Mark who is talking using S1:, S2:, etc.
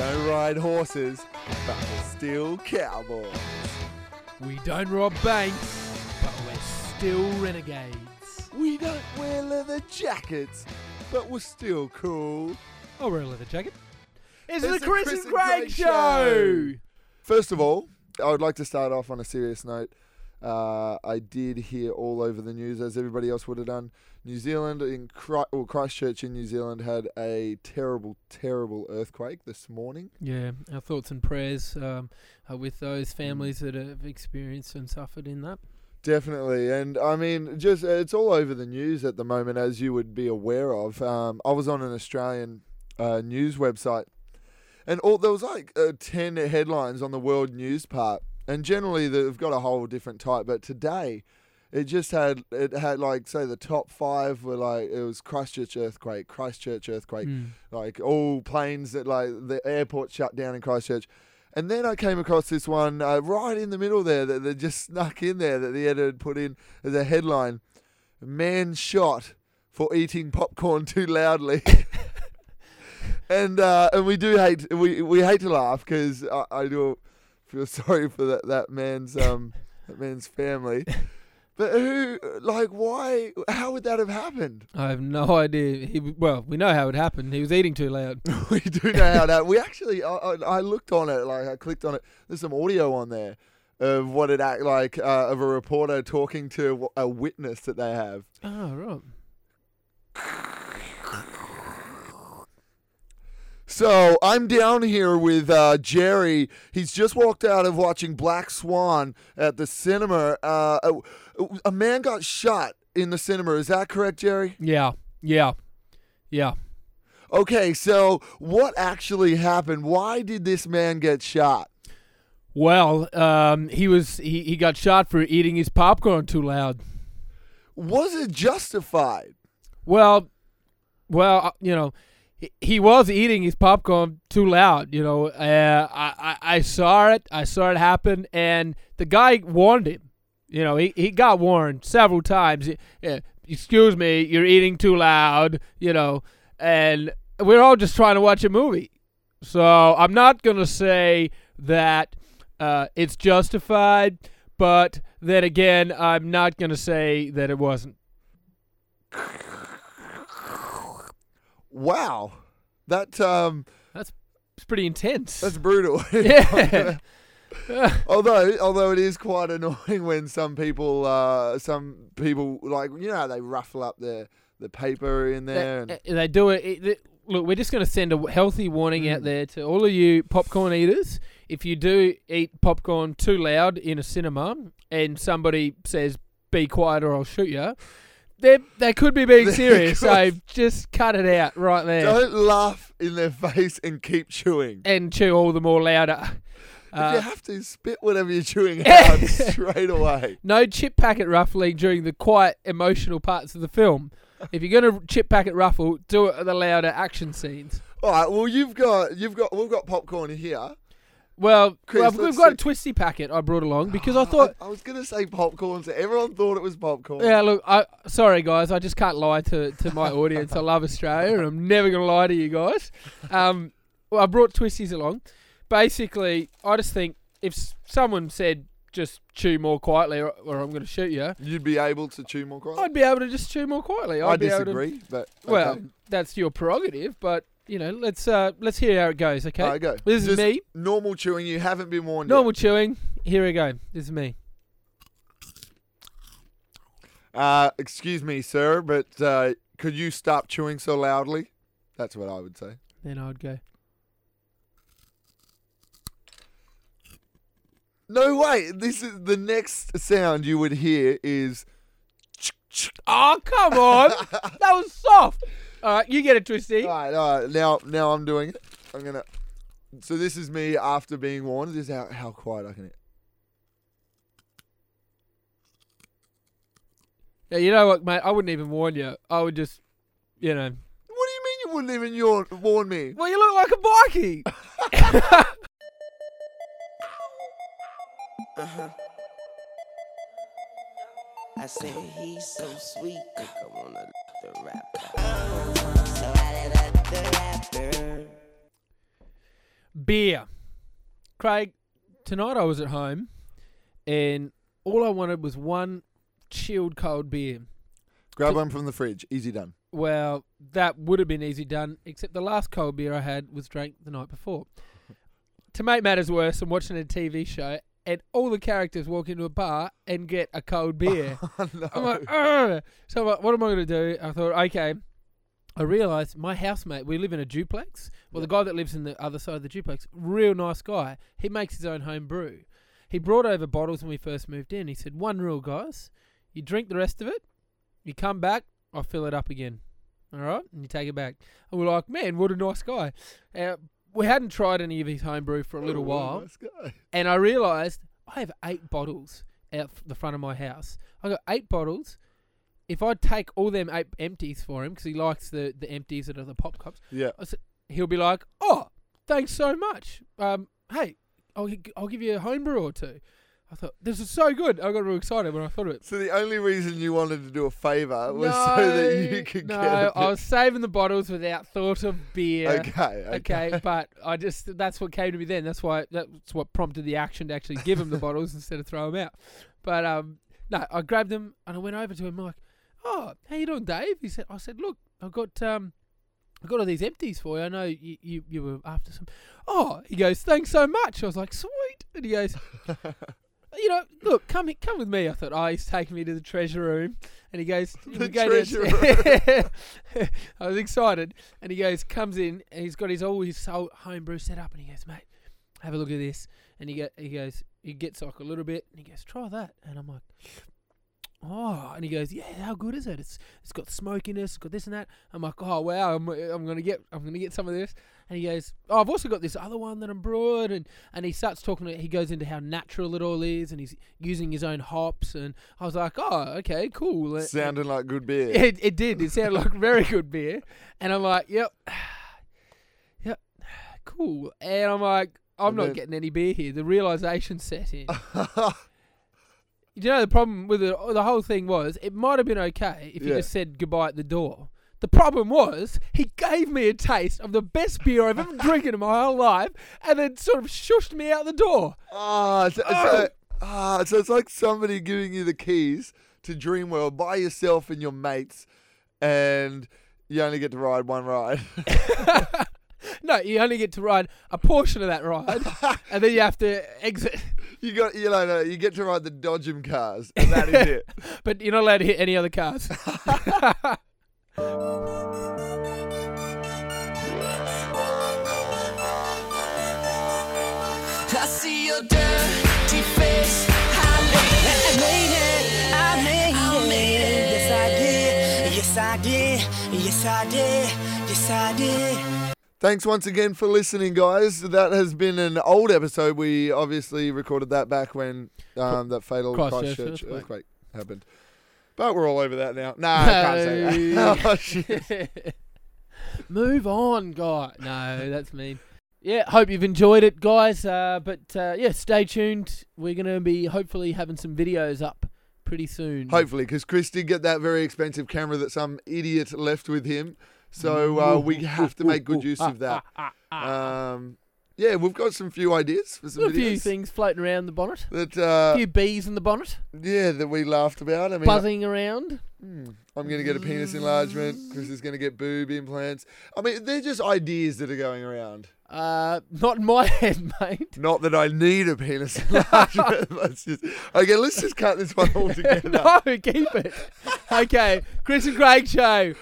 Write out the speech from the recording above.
S1: ride horses, but we're still cowboys.
S2: We don't rob banks, but we're still renegades.
S1: We don't wear leather jackets, but we're still cool.
S2: I'll wear a leather jacket. It's,
S1: It's
S2: the
S1: the
S2: Chris,
S1: Chris
S2: and
S1: and
S2: Craig,
S1: Craig
S2: show.
S1: Show. First of all, I would like to start off on a serious note. Uh, I did hear all over the news, as everybody else would have done. New Zealand in Christ, well, Christchurch in New Zealand had a terrible, terrible earthquake this morning.
S2: Yeah, our thoughts and prayers um, are with those families that have experienced and suffered in that.
S1: Definitely, and I mean, just it's all over the news at the moment, as you would be aware of. Um, I was on an Australian uh, news website, and all there was like uh, ten headlines on the world news part, and generally they've got a whole different type. But today, it just had it had like say the top five were like it was Christchurch earthquake, Christchurch earthquake,
S2: Mm.
S1: like all planes that like the airport shut down in Christchurch. And then I came across this one uh, right in the middle there that, that just snuck in there that the editor had put in as a headline: "Man shot for eating popcorn too loudly." and uh, and we do hate we, we hate to laugh because I, I do feel sorry for that, that man's um that man's family. But who like why? How would that have happened?
S2: I have no idea. He well, we know how it happened. He was eating too loud.
S1: we do know how that. We actually, I, I, I looked on it, like I clicked on it. There's some audio on there of what it act like uh, of a reporter talking to a witness that they have.
S2: Oh right.
S1: So I'm down here with uh, Jerry. He's just walked out of watching Black Swan at the cinema. Uh, a, a man got shot in the cinema. Is that correct, Jerry?
S2: Yeah. Yeah. Yeah.
S1: Okay, so what actually happened? Why did this man get shot?
S2: Well, um, he was he, he got shot for eating his popcorn too loud.
S1: Was it justified?
S2: Well, well, uh, you know, he, was eating his popcorn too loud. You know, uh, I, I I saw it. I saw it happen, and the guy warned him. You know, he, he got warned several times. Uh, Excuse me, you're eating too loud. You know, and we're all just trying to watch a movie. So I'm not gonna say that uh, it's justified, but then again, I'm not gonna say that it wasn't.
S1: Wow, that um,
S2: It's pretty intense.
S1: that's brutal.
S2: yeah.
S1: although, although it is quite annoying when some people, uh, some people like you know how they ruffle up the the paper in there.
S2: they,
S1: And,
S2: they do it, it- it- Look, we're just going to send a healthy warning out
S1: Mm.
S2: there to all of you popcorn eaters. If you do eat popcorn too loud in a cinema and somebody says, be quiet or I'll shoot you, they they could be being serious. So just cut it out right there
S1: don't laugh in their face and keep chewing.
S2: and chew all the more louder.
S1: if you
S2: Uh,
S1: have to spit whatever you're chewing out straight away.
S2: no chip packet ruffling during the quiet, emotional parts of the film. If you're going to chip packet ruffle, do it at the louder action scenes.
S1: All right. Well, you've got you've got we've got popcorn here.
S2: Well,
S1: Chris,
S2: well, we've got
S1: see-
S2: a twisty packet I brought along because I thought,
S1: I, was gonna say popcorn, so everyone thought it was popcorn.
S2: yeah, look, I sorry guys, I just can't lie to, to my audience. I love Australia, and I'm never gonna lie to you guys. Um, well, I brought twisties along. Basically, I just think if someone said just chew more quietly, or, or I'm gonna shoot you,
S1: You'd be able to chew more quietly.
S2: I'd be able to just chew more quietly. I'd
S1: I
S2: able to-
S1: disagree, but
S2: well, that's your prerogative, but you know, let's uh, let's hear how it goes. Okay,
S1: All right, go.
S2: this is
S1: Just
S2: me.
S1: Normal chewing. You haven't been warned. yet.
S2: Normal chewing. Here we go. This is me.
S1: Uh, excuse me, sir, but uh, could you stop chewing so loudly? That's what I would say.
S2: Then I'd go.
S1: No way. This is the next sound you would hear is.
S2: Oh come on! that was soft. All right, you get a Twisty.
S1: All right, all right. Now, now I'm doing it. I'm gonna. So this is me after being warned. This is how how quiet I can. Hear.
S2: Yeah, you know what, mate? I wouldn't even warn you. I would just, you know.
S1: What do you mean you wouldn't even yawn, warn me?
S2: Well, you look like a bikie. Uh-huh.
S3: I said he's so sweet, think I wanna let the rapper. So I let the rapper.
S2: beer. Craig, tonight I was at home, and all I wanted was one chilled cold beer.
S1: Grab one from the fridge. Easy done.
S2: Well, that would have been easy done, except the last cold beer I had was drank the night before. to make matters worse, I'm watching a TV show, and all the characters walk into a bar and get a cold beer.
S1: Oh, no.
S2: I'm like, Ugh. so I'm like, what am I going to do? I thought, okay. I realised my housemate, we live in a duplex. Well, the guy that lives in the other side of the duplex, real nice guy. He makes his own home brew. He brought over bottles when we first moved in. He said, one rule, guys. You drink the rest of it. You come back, I'll fill it up again. All right? And you take it back. And we're like, man, what a nice guy. Uh, we hadn't tried any of his home brew for a little
S1: Oh,
S2: while
S1: nice
S2: and I realised I have eight bottles out the front of my house. I got eight bottles. If I take all them eight empties for him, because he likes the, the empties that are the pop cups,
S1: Yeah.
S2: he'll be like, "Oh, thanks so much. Um, hey, I'll I'll give you a home brew or two. I thought this is so good. I got real excited when I thought of it.
S1: So the only reason you wanted to do a favour was so that you could
S2: no,
S1: get. a
S2: I was saving the bottles without thought of beer.
S1: Okay. Okay.
S2: Okay, but I just that's what came to me then. That's why that's what prompted the action to actually give him the bottles instead of throw them out. But um, no, I grabbed them and I went over to him I'm like, "Oh, how you doing, Dave?" He said, "I said, look, I've got um, I got all these empties for you. I know you, you you were after some." Oh, he goes, "Thanks so much." I was like, "Sweet," and he goes. You know, look, come come with me. I thought, oh, he's taking me to the treasure room, and he goes,
S1: The
S2: go
S1: treasure
S2: room. I was excited, and he goes, comes in, and he's got his all his whole home brew set up, and he goes, mate, have a look at this, and he go, he goes, he gets like a little bit, and he goes, try that, and I'm like, oh, and he goes, yeah, how good is it? It's it's got smokiness, it's got this and that. I'm like, oh wow, I'm I'm gonna get I'm gonna get some of this, and he goes, oh, I've also got this other one that I'm brewing, and and he starts talking. He goes into how natural it all is, and he's using his own hops, and I was like, oh, okay, cool.
S1: Sounding like good beer.
S2: it, it did. It sounded like very good beer. And I'm like, yep, yep, cool. And I'm like, I'm
S1: And
S2: not
S1: then-
S2: getting any beer here. The realization set in. you know, the problem with the, the whole thing was it might have been okay if you
S1: Yeah.
S2: just said goodbye at the door. The problem was he gave me a taste of the best beer I've ever drinking in my whole life, and then sort of shushed me out the door.
S1: Ah, so, so, ah, so it's like somebody giving you the keys to Dreamworld by yourself and your mates, and you only get to ride one ride.
S2: no, you only get to ride a portion of that ride, and then you have to exit.
S1: you got, you know, no, you get to ride the Dodgem cars, and that is it.
S2: But you're not allowed to hit any other cars.
S4: I see your dirty face. I made it. I made it. I made it. Yes, I did. Yes, I did. Yes, I did. Yes, I did.
S1: Thanks once again for listening, guys. That has been an old episode. We obviously recorded that back when um, that fatal
S2: Christchurch
S1: Christchurch
S2: earthquake.
S1: earthquake happened. But we're all over that now. Nah, I can't say that. oh, shit.
S2: Move on, guy. No, that's mean. Yeah, hope you've enjoyed it, guys. Uh, but uh, yeah, stay tuned. We're gonna be hopefully having some videos up pretty soon.
S1: Hopefully, because Chris did get that very expensive camera that some idiot left with him. So uh, we have to make good use of that. Um, yeah, we've got some few ideas for some
S2: a few things floating around the bonnet.
S1: that
S2: A
S1: uh,
S2: few bees in the bonnet,
S1: yeah that we laughed about. I mean,
S2: buzzing around.
S1: hmm, I'm going to get a penis enlargement. Chris is going to get boob implants. I mean, they're just ideas that are going around.
S2: Uh, not in my head, mate.
S1: Not that I need a penis enlargement. let's just okay. Let's just cut this one all together.
S2: no, keep it. Okay, Chris and Craig show.